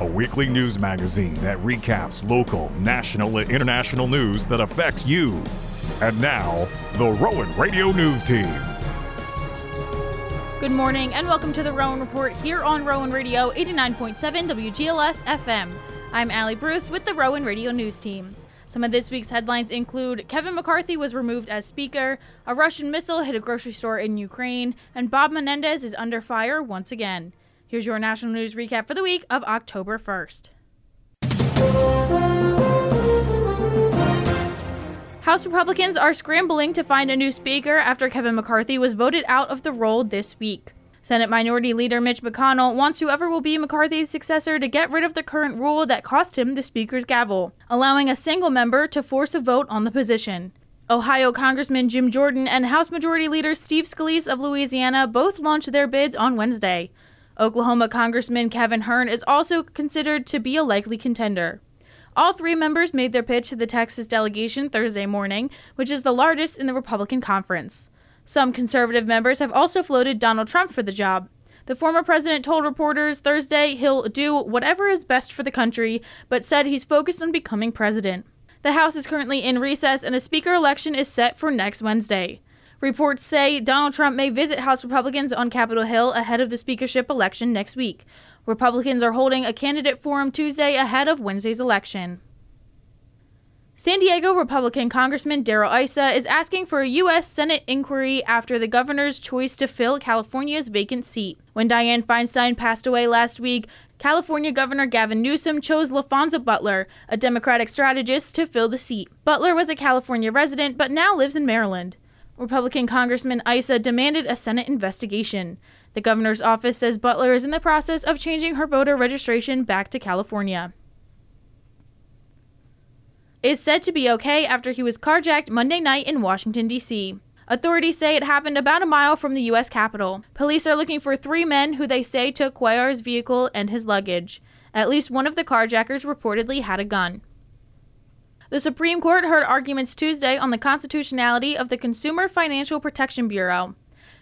a weekly news magazine that recaps local, national, and international news that affects you. And now, the Rowan Radio News Team. Good morning and welcome to the Rowan Report here on Rowan Radio 89.7 WGLS FM. I'm Allie Bruce with the Rowan Radio News Team. Some of this week's headlines include Kevin McCarthy was removed as Speaker, a Russian missile hit a grocery store in Ukraine, and Bob Menendez is under fire once again. Here's your national news recap for the week of October 1st. House Republicans are scrambling to find a new Speaker after Kevin McCarthy was voted out of the role this week. Senate Minority Leader Mitch McConnell wants whoever will be McCarthy's successor to get rid of the current rule that cost him the Speaker's gavel, allowing a single member to force a vote on the position. Ohio Congressman Jim Jordan and House Majority Leader Steve Scalise of Louisiana both launched their bids on Wednesday. Oklahoma Congressman Kevin Hern is also considered to be a likely contender. All three members made their pitch to the Texas delegation Thursday morning, which is the largest in the Republican conference. Some conservative members have also floated Donald Trump for the job. The former president told reporters Thursday he'll do whatever is best for the country, but said he's focused on becoming president. The House is currently in recess and a speaker election is set for next Wednesday. Reports say Donald Trump may visit House Republicans on Capitol Hill ahead of the speakership election next week. Republicans are holding a candidate forum Tuesday ahead of Wednesday's election. San Diego Republican Congressman Darrell Issa is asking for a U.S. Senate inquiry after the governor's choice to fill California's vacant seat. When Dianne Feinstein passed away last week, California Governor Gavin Newsom chose LaPhonza Butler, a Democratic strategist, to fill the seat. Butler was a California resident but now lives in Maryland. Republican Congressman Issa demanded a Senate investigation. The governor's office says Butler is in the process of changing her voter registration back to California is said to be okay after he was carjacked Monday night in Washington, D.C. Authorities say it happened about a mile from the U.S. Capitol. Police are looking for three men who they say took Cuellar's vehicle and his luggage. At least one of the carjackers reportedly had a gun. The Supreme Court heard arguments Tuesday on the constitutionality of the Consumer Financial Protection Bureau.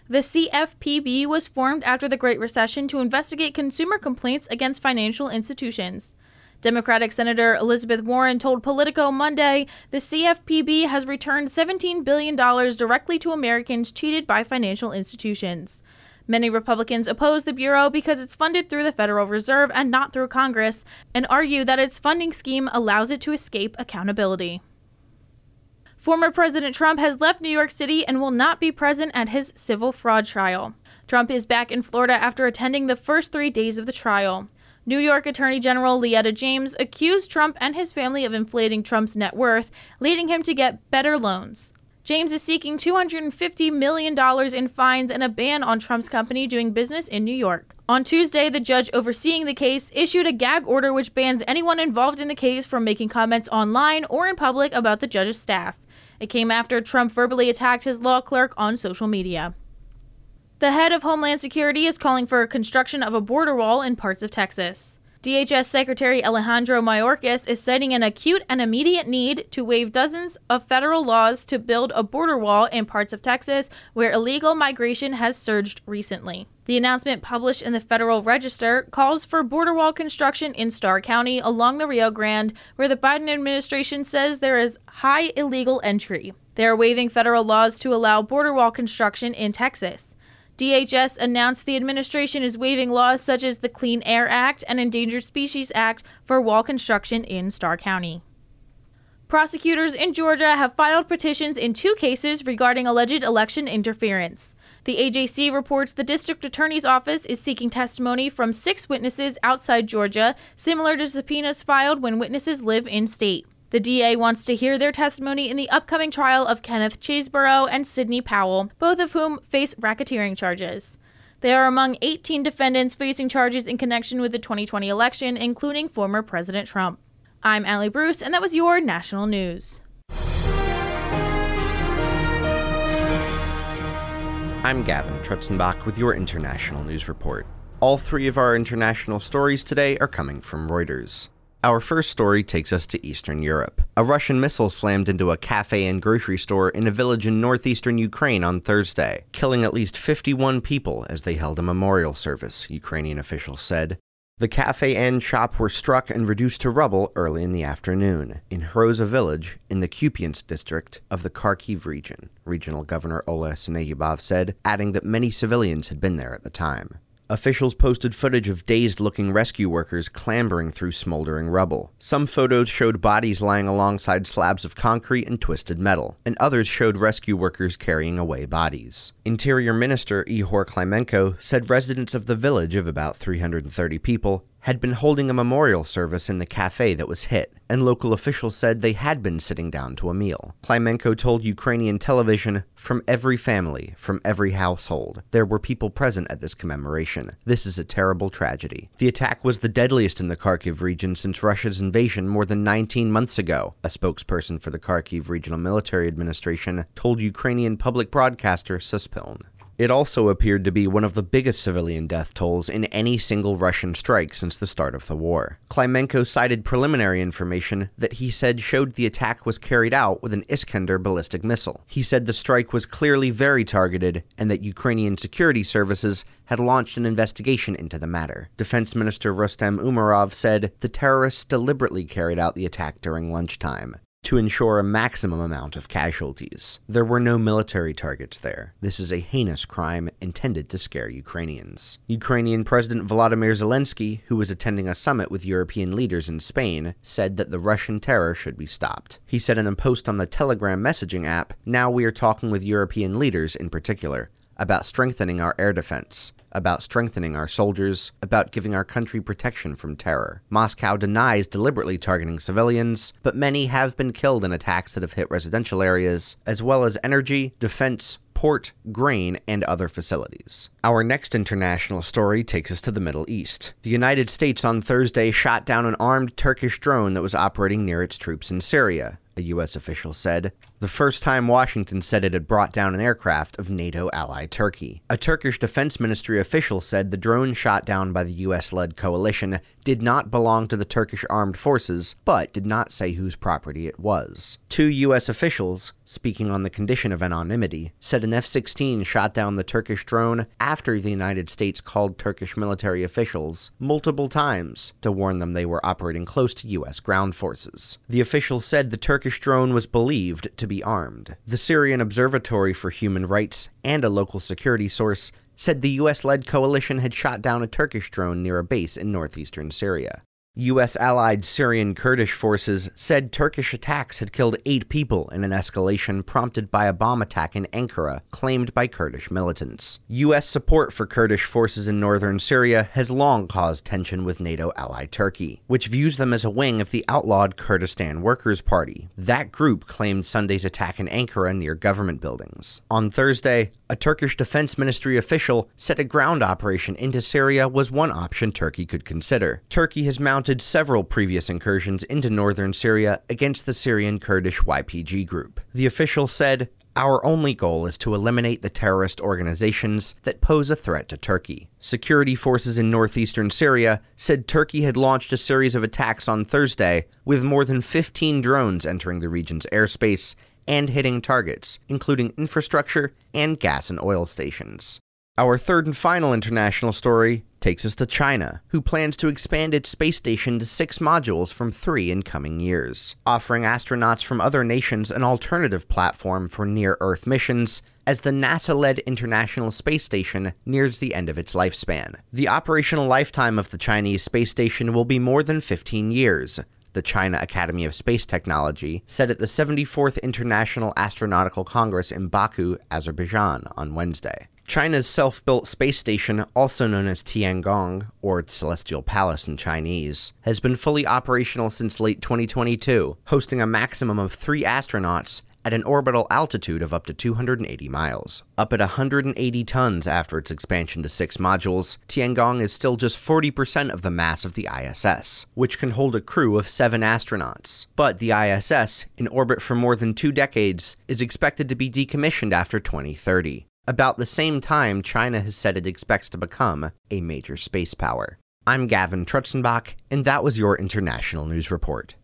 The CFPB was formed after the Great Recession to investigate consumer complaints against financial institutions. Democratic Senator Elizabeth Warren told Politico Monday the CFPB has returned $17 billion directly to Americans cheated by financial institutions. Many Republicans oppose the Bureau because it's funded through the Federal Reserve and not through Congress, and argue that its funding scheme allows it to escape accountability. Former President Trump has left New York City and will not be present at his civil fraud trial. Trump is back in Florida after attending the first three days of the trial. New York Attorney General Letitia James accused Trump and his family of inflating Trump's net worth, leading him to get better loans. James is seeking $250 million in fines and a ban on Trump's company doing business in New York. On Tuesday, the judge overseeing the case issued a gag order which bans anyone involved in the case from making comments online or in public about the judge's staff. It came after Trump verbally attacked his law clerk on social media. The head of Homeland Security is calling for construction of a border wall in parts of Texas. DHS Secretary Alejandro Mayorkas is citing an acute and immediate need to waive dozens of federal laws to build a border wall in parts of Texas where illegal migration has surged recently. The announcement published in the Federal Register calls for border wall construction in Starr County along the Rio Grande, where the Biden administration says there is high illegal entry. They are waiving federal laws to allow border wall construction in Texas. DHS announced the administration is waiving laws such as the Clean Air Act and Endangered Species Act for wall construction in Starr County. Prosecutors in Georgia have filed petitions in two cases regarding alleged election interference. The AJC reports the district attorney's office is seeking testimony from six witnesses outside Georgia, similar to subpoenas filed when witnesses live in state. The DA wants to hear their testimony in the upcoming trial of Kenneth Chesebro and Sidney Powell, both of whom face racketeering charges. They are among 18 defendants facing charges in connection with the 2020 election, including former President Trump. I'm Allie Bruce, and that was your national news. I'm Gavin Trutzenbach with your international news report. All three of our international stories today are coming from Reuters. Our first story takes us to Eastern Europe. A Russian missile slammed into a cafe and grocery store in a village in northeastern Ukraine on Thursday, killing at least 51 people as they held a memorial service, Ukrainian officials said. The cafe and shop were struck and reduced to rubble early in the afternoon in Hroza village in the Kupiansk district of the Kharkiv region, Regional Governor Oleh Syniehubov said, adding that many civilians had been there at the time. Officials posted footage of dazed looking rescue workers clambering through smoldering rubble. Some photos showed bodies lying alongside slabs of concrete and twisted metal, and others showed rescue workers carrying away bodies. Interior Minister Ihor Klimenko said residents of the village of about 330 people had been holding a memorial service in the cafe that was hit, and local officials said they had been sitting down to a meal. Klimenko told Ukrainian television, from every family, from every household, there were people present at this commemoration. This is a terrible tragedy. The attack was the deadliest in the Kharkiv region since Russia's invasion more than 19 months ago, a spokesperson for the Kharkiv Regional Military Administration told Ukrainian public broadcaster Suspiln. It also appeared to be one of the biggest civilian death tolls in any single Russian strike since the start of the war. Klimenko cited preliminary information that he said showed the attack was carried out with an Iskander ballistic missile. He said the strike was clearly very targeted and that Ukrainian security services had launched an investigation into the matter. Defense Minister Rustem Umerov said the terrorists deliberately carried out the attack during lunchtime to ensure a maximum amount of casualties. There were no military targets there. This is a heinous crime intended to scare Ukrainians. Ukrainian President Volodymyr Zelensky, who was attending a summit with European leaders in Spain, said that the Russian terror should be stopped. He said in a post on the Telegram messaging app, Now we are talking with European leaders in particular about strengthening our air defense about strengthening our soldiers, about giving our country protection from terror. Moscow denies deliberately targeting civilians, but many have been killed in attacks that have hit residential areas, as well as energy, defense, port, grain, and other facilities. Our next international story takes us to the Middle East. The United States on Thursday shot down an armed Turkish drone that was operating near its troops in Syria a U.S. official said, the first time Washington said it had brought down an aircraft of NATO ally Turkey. A Turkish Defense Ministry official said the drone shot down by the U.S. led coalition did not belong to the Turkish armed forces, but did not say whose property it was. Two U.S. officials, speaking on the condition of anonymity, said an F 16 shot down the Turkish drone after the United States called Turkish military officials multiple times to warn them they were operating close to U.S. ground forces. The official said the Turkish drone was believed to be armed. The Syrian Observatory for Human Rights and a local security source said the US led coalition had shot down a Turkish drone near a base in northeastern Syria. U.S. allied Syrian Kurdish forces said Turkish attacks had killed eight people in an escalation prompted by a bomb attack in Ankara claimed by Kurdish militants. U.S. support for Kurdish forces in northern Syria has long caused tension with NATO ally Turkey, which views them as a wing of the outlawed Kurdistan Workers' Party. That group claimed Sunday's attack in Ankara near government buildings. On Thursday, a Turkish Defense Ministry official said a ground operation into Syria was one option Turkey could consider. Turkey has mounted mounted several previous incursions into northern Syria against the Syrian Kurdish YPG group. The official said, our only goal is to eliminate the terrorist organizations that pose a threat to Turkey. Security forces in northeastern Syria said Turkey had launched a series of attacks on Thursday, with more than 15 drones entering the region's airspace and hitting targets, including infrastructure and gas and oil stations. Our third and final international story takes us to China, who plans to expand its space station to six modules from three in coming years, offering astronauts from other nations an alternative platform for near Earth missions as the NASA led International Space Station nears the end of its lifespan. The operational lifetime of the Chinese space station will be more than 15 years, the China Academy of Space Technology, said at the 74th International Astronautical Congress in Baku, Azerbaijan, on Wednesday. China's self built space station, also known as Tiangong, or Celestial Palace in Chinese, has been fully operational since late 2022, hosting a maximum of three astronauts at an orbital altitude of up to 280 miles. Up at 180 tons after its expansion to six modules, Tiangong is still just 40% of the mass of the ISS, which can hold a crew of seven astronauts. But the ISS, in orbit for more than two decades, is expected to be decommissioned after 2030. About the same time, China has said it expects to become a major space power. I'm Gavin Trutzenbach, and that was your International News Report.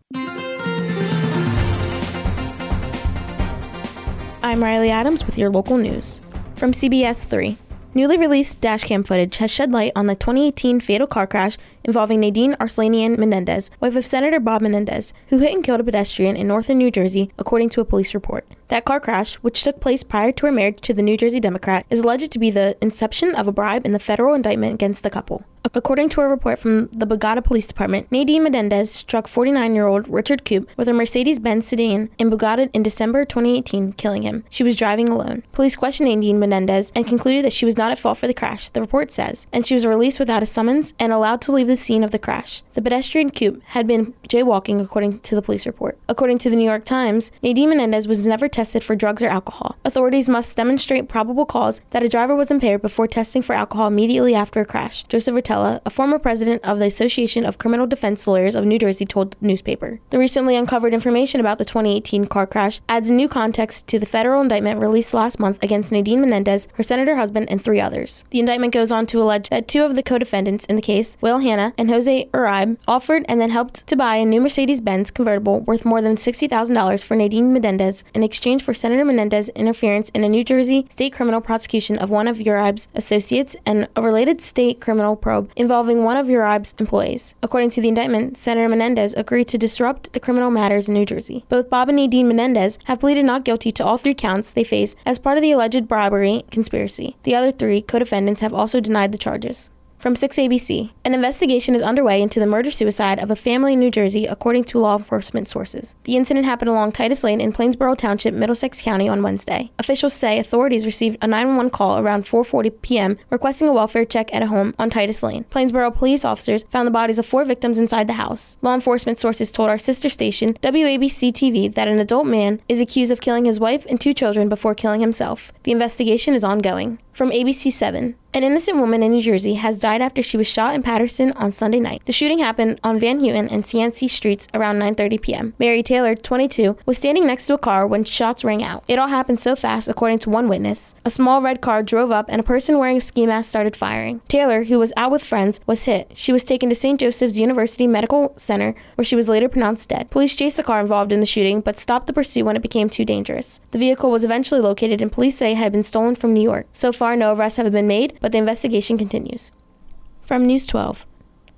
I'm Riley Adams with your local news. From CBS 3. Newly released dashcam footage has shed light on the 2018 fatal car crash involving Nadine Arslanian Menendez, wife of Senator Bob Menendez, who hit and killed a pedestrian in northern New Jersey, according to a police report. That car crash, which took place prior to her marriage to the New Jersey Democrat, is alleged to be the inception of a bribe in the federal indictment against the couple. According to a report from the Bogota Police Department, Nadine Menendez struck 49 year old Richard Koop with a Mercedes Benz sedan in Bogota in December 2018, killing him. She was driving alone. Police questioned Nadine Menendez and concluded that she was not at fault for the crash, the report says, and she was released without a summons and allowed to leave the scene of the crash. The pedestrian Koop had been jaywalking, according to the police report. According to the New York Times, Nadine Menendez was never tested for drugs or alcohol. Authorities must demonstrate probable cause that a driver was impaired before testing for alcohol immediately after a crash. Joseph Rotella, a former president of the Association of Criminal Defense Lawyers of New Jersey, told the newspaper. The recently uncovered information about the 2018 car crash adds new context to the federal indictment released last month against Nadine Menendez, her senator husband, and three others. The indictment goes on to allege that two of the co defendants in the case, Will Hana and Jose Uribe, offered and then helped to buy a new Mercedes Benz convertible worth more than $60,000 for Nadine Menendez in exchange for Senator Menendez's interference in a New Jersey state criminal prosecution of one of Uribe's associates and a related state criminal probe involving one of Uribe's employees. According to the indictment, Senator Menendez agreed to disrupt the criminal matters in New Jersey. Both Bob and Nadine Menendez have pleaded not guilty to all three counts they face as part of the alleged bribery conspiracy. The other three co defendants have also denied the charges. From 6ABC, an investigation is underway into the murder suicide of a family in New Jersey, according to law enforcement sources. The incident happened along Titus Lane in Plainsboro Township, Middlesex County on Wednesday. Officials say authorities received a 911 call around 4:40 p.m. requesting a welfare check at a home on Titus Lane. Plainsboro police officers found the bodies of four victims inside the house. Law enforcement sources told our sister station, WABC TV, that an adult man is accused of killing his wife and two children before killing himself. The investigation is ongoing. From ABC 7, an innocent woman in New Jersey has died after she was shot in Paterson on Sunday night. The shooting happened on Van Houten and Cianci streets around 9:30 p.m. Mary Taylor, 22, was standing next to a car when shots rang out. It all happened so fast, according to one witness. A small red car drove up and a person wearing a ski mask started firing. Taylor, who was out with friends, was hit. She was taken to St. Joseph's University Medical Center, where she was later pronounced dead. Police chased the car involved in the shooting, but stopped the pursuit when it became too dangerous. The vehicle was eventually located, and police say it had been stolen from New York. So far, no arrests have been made, but the investigation continues. From News 12.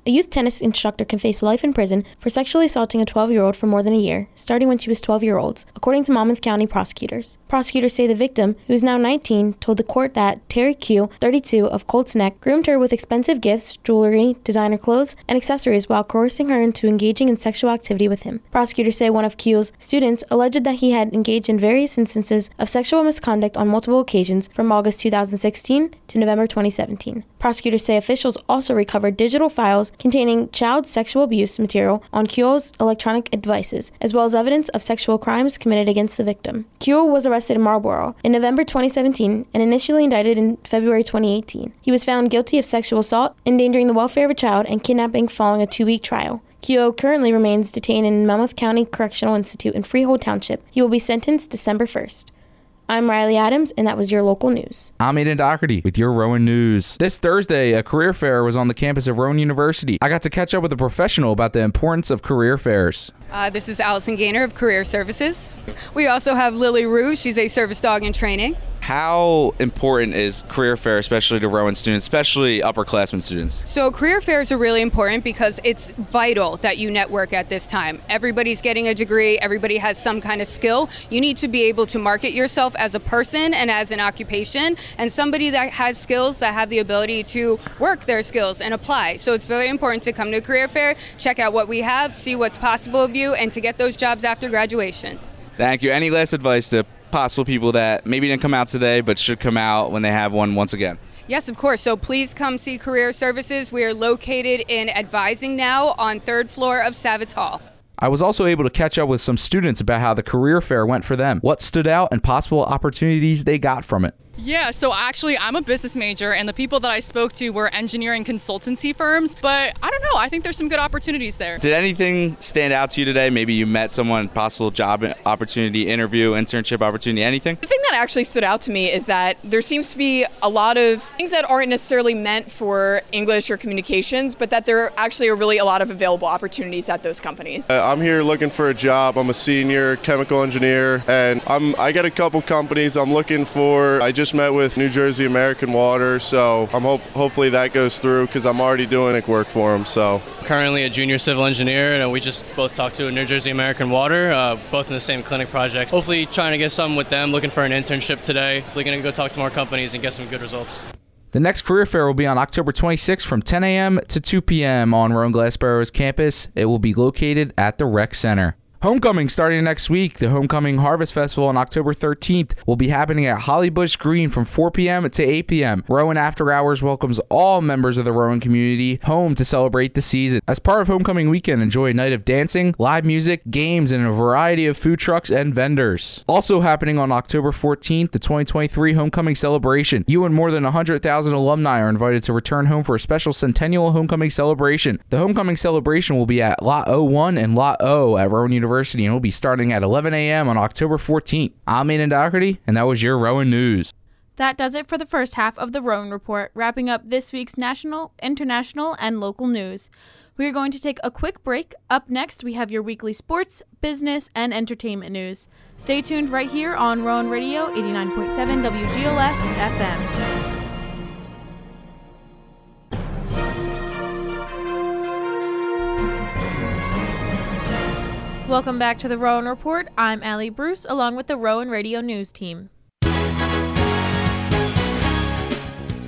A youth tennis instructor can face life in prison for sexually assaulting a 12 year old for more than a year, starting when she was 12 years old, according to Monmouth County prosecutors. Prosecutors say the victim, who is now 19, told the court that Terry Kuo, 32, of Colts Neck, groomed her with expensive gifts, jewelry, designer clothes, and accessories while coercing her into engaging in sexual activity with him. Prosecutors say one of Kuo's students alleged that he had engaged in various instances of sexual misconduct on multiple occasions from August 2016 to November 2017. Prosecutors say officials also recovered digital files containing child sexual abuse material on Kuo's electronic devices, as well as evidence of sexual crimes committed against the victim. Kuo was arrested in Marlborough in November 2017 and initially indicted in February 2018. He was found guilty of sexual assault, endangering the welfare of a child, and kidnapping following a two week trial. Kuo currently remains detained in Monmouth County Correctional Institute in Freehold Township. He will be sentenced December 1st. I'm Riley Adams, and that was your local news. I'm Aiden Doherty with your Rowan News. This Thursday, a career fair was on the campus of Rowan University. I got to catch up with a professional about the importance of career fairs. Uh, this is Allison Gaynor of Career Services. We also have Lily Rue. She's a service dog in training. How important is career fair, especially to Rowan students, especially upperclassmen students? So, career fairs are really important because it's vital that you network at this time. Everybody's getting a degree, everybody has some kind of skill. You need to be able to market yourself as a person and as an occupation, and somebody that has skills that have the ability to work their skills and apply. So, it's very important to come to a career fair, check out what we have, see what's possible of you, and to get those jobs after graduation. Thank you. Any last advice to possible people that maybe didn't come out today but should come out when they have one once again? Yes, of course. So please come see Career Services. We are located in Advising now on third floor of Savitz Hall. I was also able to catch up with some students about how the career fair went for them, what stood out, and possible opportunities they got from it. Yeah, so actually, I'm a business major, and the people that I spoke to were engineering consultancy firms, but I don't know. I think there's some good opportunities there. Did anything stand out to you today? Maybe you met someone, possible job opportunity, interview, internship opportunity, anything? The thing that actually stood out to me is that there seems to be a lot of things that aren't necessarily meant for English or communications, but that there actually are really a lot of available opportunities at those companies. Uh, I'm here looking for a job. I'm a senior chemical engineer, and I'm I got a couple companies I'm looking for. I just met with New Jersey American Water, so I'm hope hopefully that goes through because I'm already doing work for them. So currently a junior civil engineer, and we just both talked to New Jersey American Water, uh, both in the same clinic project. Hopefully, trying to get some with them. Looking for an internship today. Looking to go talk to more companies and get some good results. The next career fair will be on October 26th from 10 a.m. to 2 p.m. on Rowan Glassboro's campus. It will be located at the Rec Center. Homecoming starting next week. The Homecoming Harvest Festival on October 13th will be happening at Hollybush Green from 4 p.m. to 8 p.m. Rowan After Hours welcomes all members of the Rowan community home to celebrate the season. As part of Homecoming weekend, enjoy a night of dancing, live music, games, and a variety of food trucks and vendors. Also happening on October 14th, the 2023 Homecoming celebration. You and more than 100,000 alumni are invited to return home for a special centennial homecoming celebration. The homecoming celebration will be at Lot 01 and Lot O at Rowan University. University and will be starting at 11 a.m. on October 14th. I'm Aidan Doherty, and that was your Rowan News. That does it for the first half of the Rowan Report, wrapping up this week's national, international, and local news. We are going to take a quick break. Up next, we have your weekly sports, business, and entertainment news. Stay tuned right here on Rowan Radio 89.7 WGLS FM. Welcome back to the Rowan Report. I'm Allie Bruce, along with the Rowan Radio News team.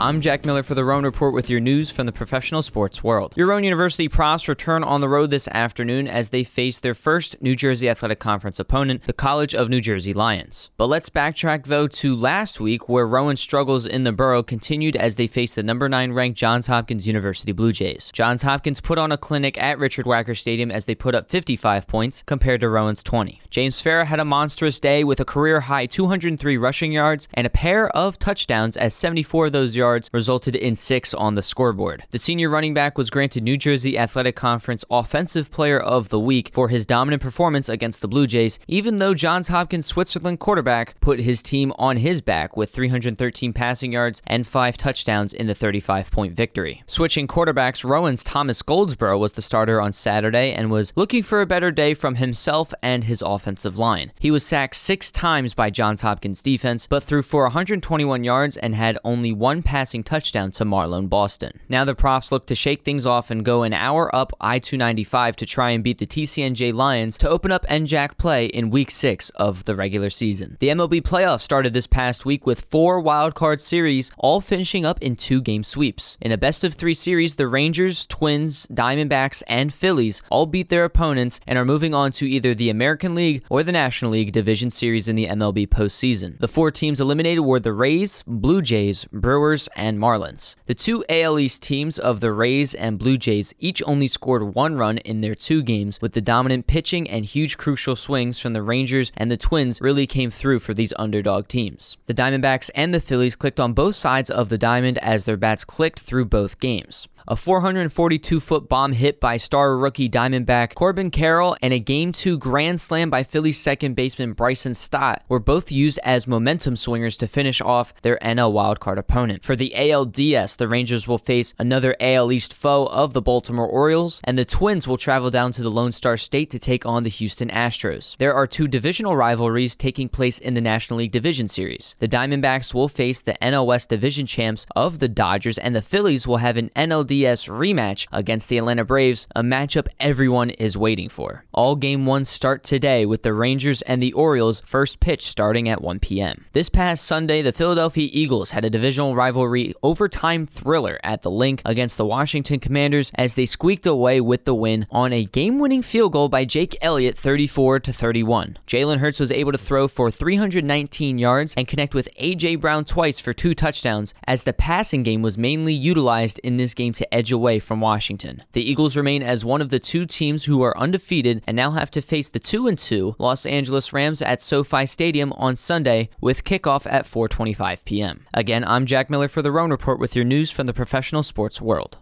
I'm Jack Miller for the Rowan Report with your news from the professional sports world. Your Rowan University Profs return on the road this afternoon as they face their first New Jersey Athletic Conference opponent, the College of New Jersey Lions. But let's backtrack though to last week where Rowan struggles in the borough continued as they faced the number 9 ranked Johns Hopkins University Blue Jays. Johns Hopkins put on a clinic at Richard Wackar Stadium as they put up 55 points compared to Rowan's 20. James Farah had a monstrous day with a career high 203 rushing yards and a pair of touchdowns as 74 of those yards yards resulted in six on the scoreboard. The senior running back was granted New Jersey Athletic Conference Offensive Player of the Week for his dominant performance against the Blue Jays, even though Johns Hopkins Switzerland quarterback put his team on his back with 313 passing yards and five touchdowns in the 35 point victory. Switching quarterbacks, Rowan's Thomas Goldsboro was the starter on Saturday and was looking for a better day from himself and his offensive line. He was sacked six times by Johns Hopkins defense, but threw for 121 yards and had only one pass passing touchdown to Marlon Boston. Now the Profs look to shake things off and go an hour up I 295 to try and beat the TCNJ Lions to open up NJAC play in week six of the regular season. The MLB playoffs started this past week with four wildcard series, all finishing up in two game sweeps. In a best of three series, the Rangers, Twins, Diamondbacks, and Phillies all beat their opponents and are moving on to either the American League or the National League Division Series in the MLB postseason. The four teams eliminated were the Rays, Blue Jays, Brewers, and Marlins. The two AL East teams of the Rays and Blue Jays each only scored one run in their two games, with the dominant pitching and huge crucial swings from the Rangers and the Twins really came through for these underdog teams. The Diamondbacks and the Phillies clicked on both sides of the diamond as their bats clicked through both games a 442 foot bomb hit by star rookie Diamondback Corbin Carroll, and a Game 2 grand slam by Phillies second baseman Bryson Stott were both used as momentum swingers to finish off their NL wildcard opponent. For the ALDS, the Rangers will face another AL East foe of the Baltimore Orioles, and the Twins will travel down to the Lone Star State to take on the Houston Astros. There are two divisional rivalries taking place in the National League Division Series. The Diamondbacks will face the NL West Division champs of the Dodgers, and the Phillies will have an NLD LDS rematch against the Atlanta Braves, a matchup everyone is waiting for. All game ones start today with the Rangers and the Orioles first pitch starting at 1 p.m. This past Sunday, the Philadelphia Eagles had a divisional rivalry overtime thriller at the Linc against the Washington Commanders as they squeaked away with the win on a game-winning field goal by Jake Elliott 34 to 31. Jalen Hurts was able to throw for 319 yards and connect with AJ Brown twice for two touchdowns as the passing game was mainly utilized in this game to to edge away from Washington. The Eagles remain as one of the two teams who are undefeated and now have to face the 2 and 2 Los Angeles Rams at SoFi Stadium on Sunday with kickoff at 4:25 p.m. Again, I'm Jack Miller for the Rowan Report with your news from the professional sports world.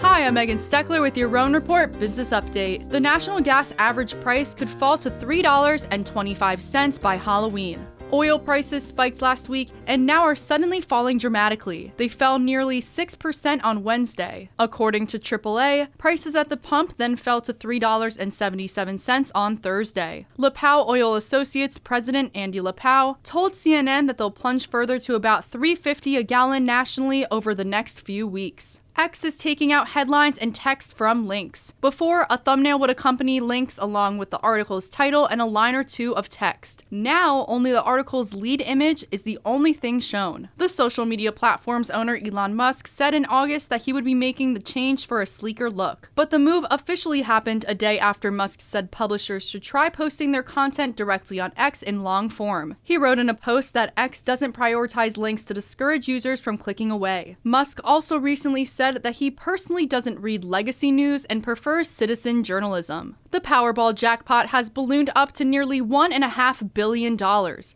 Hi, I'm Megan Steckler with your Rowan Report Business Update. The national gas average price could fall to $3.25 by Halloween. Oil prices spiked last week and now are suddenly falling dramatically. They fell nearly 6% on Wednesday. According to AAA, prices at the pump then fell to $3.77 on Thursday. Lipow Oil Associates president Andy Lipow told CNN that they'll plunge further to about $3.50 a gallon nationally over the next few weeks. X is taking out headlines and text from links. Before, a thumbnail would accompany links along with the article's title and a line or two of text. Now, only the article's lead image is the only thing shown. The social media platform's owner Elon Musk said in August that he would be making the change for a sleeker look. But the move officially happened a day after Musk said publishers should try posting their content directly on X in long form. He wrote in a post that X doesn't prioritize links to discourage users from clicking away. Musk also recently said said that he personally doesn't read legacy news and prefers citizen journalism. The Powerball jackpot has ballooned up to nearly $1.5 billion.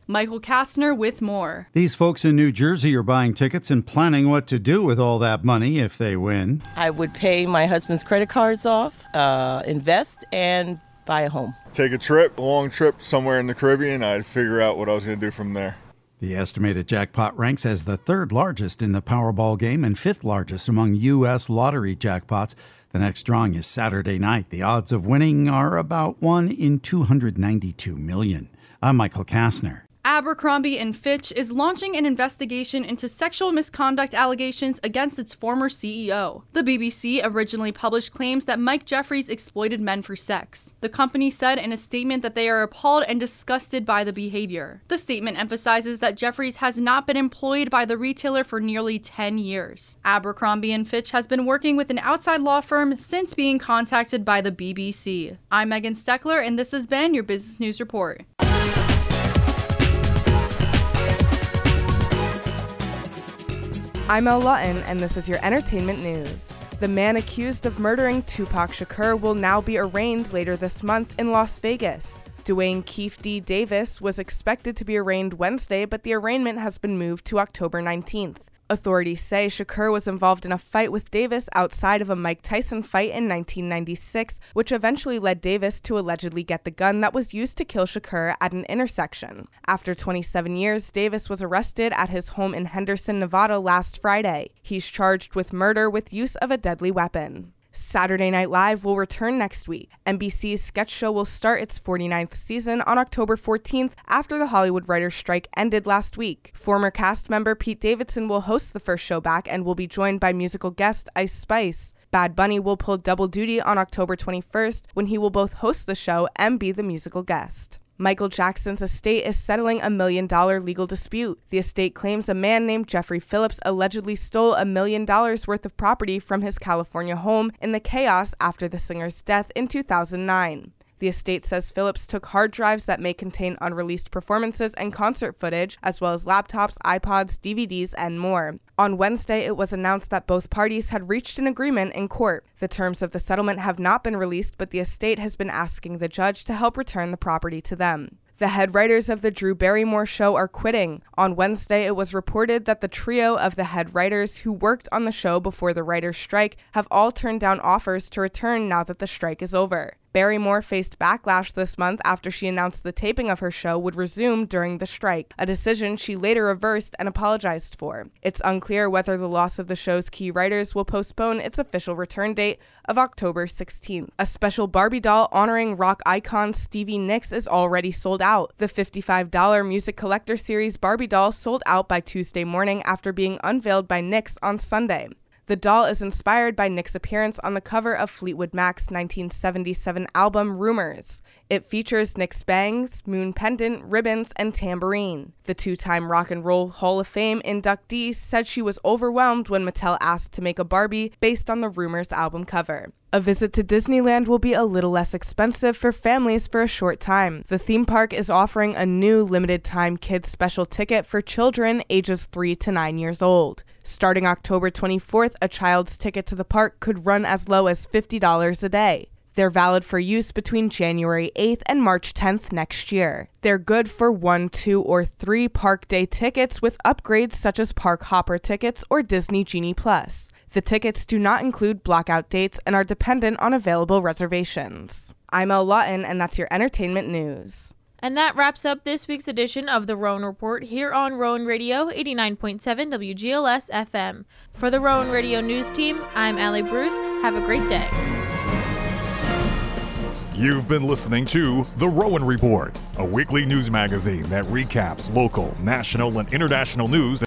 Michael Kastner with more. These folks in New Jersey are buying tickets and planning what to do with all that money if they win. I would pay my husband's credit cards off, uh, invest, and buy a home. Take a trip, a long trip somewhere in the Caribbean. I'd figure out what I was going to do from there. The estimated jackpot ranks as the third largest in the Powerball game and fifth largest among U.S. lottery jackpots. The next drawing is Saturday night. The odds of winning are about 1 in 292 million. I'm Michael Kastner. Abercrombie and Fitch is launching an investigation into sexual misconduct allegations against its former CEO. The BBC originally published claims that Mike Jeffries exploited men for sex. The company said in a statement that they are appalled and disgusted by the behavior. The statement emphasizes that Jeffries has not been employed by the retailer for nearly 10 years. Abercrombie and Fitch has been working with an outside law firm since being contacted by the BBC. I'm Megan Steckler and this has been your Business News Report. I'm El Lawton, and this is your entertainment news. The man accused of murdering Tupac Shakur will now be arraigned later this month in Las Vegas. Duane Keffe D. Davis was expected to be arraigned Wednesday, but the arraignment has been moved to October 19th. Authorities say Shakur was involved in a fight with Davis outside of a Mike Tyson fight in 1996, which eventually led Davis to allegedly get the gun that was used to kill Shakur at an intersection. After 27 years, Davis was arrested at his home in Henderson, Nevada last Friday. He's charged with murder with use of a deadly weapon. Saturday Night Live will return next week. NBC's sketch show will start its 49th season on October 14th after the Hollywood writers' strike ended last week. Former cast member Pete Davidson will host the first show back and will be joined by musical guest Ice Spice. Bad Bunny will pull double duty on October 21st when he will both host the show and be the musical guest. Michael Jackson's estate is settling a million dollar legal dispute. The estate claims a man named Jeffrey Phillips allegedly stole a million dollars worth of property from his California home in the chaos after the singer's death in 2009. The estate says Phillips took hard drives that may contain unreleased performances and concert footage, as well as laptops, iPods, DVDs, and more. On Wednesday, it was announced that both parties had reached an agreement in court. The terms of the settlement have not been released, but the estate has been asking the judge to help return the property to them. The head writers of The Drew Barrymore Show are quitting. On Wednesday, it was reported that the trio of the head writers who worked on the show before the writers' strike have all turned down offers to return now that the strike is over. Barrymore faced backlash this month after she announced the taping of her show would resume during the strike, a decision she later reversed and apologized for. It's unclear whether the loss of the show's key writers will postpone its official return date of October 16th. A special Barbie doll honoring rock icon Stevie Nicks is already sold out. The $55 music collector series Barbie doll sold out by Tuesday morning after being unveiled by Nicks on Sunday. The doll is inspired by Nick's appearance on the cover of Fleetwood Mac's 1977 album Rumours. It features Nick's bangs, moon pendant, ribbons, and tambourine. The two time Rock and Roll Hall of Fame inductee said she was overwhelmed when Mattel asked to make a Barbie based on the Rumours album cover. A visit to Disneyland will be a little less expensive for families for a short time. The theme park is offering a new limited time kids special ticket for children ages 3 to 9 years old. Starting October 24th, a child's ticket to the park could run as low as $50 a day. They're valid for use between January 8th and March 10th next year. They're good for one, two, or three park day tickets with upgrades such as Park Hopper tickets or Disney Genie Plus. The tickets do not include blackout dates and are dependent on available reservations. I'm El Lawton, and that's your entertainment news. And that wraps up this week's edition of the Rowan Report here on Rowan Radio 89.7 WGLS FM. For the Rowan Radio News team, I'm Allie Bruce. Have a great day. You've been listening to The Rowan Report, a weekly news magazine that recaps local, national, and international news.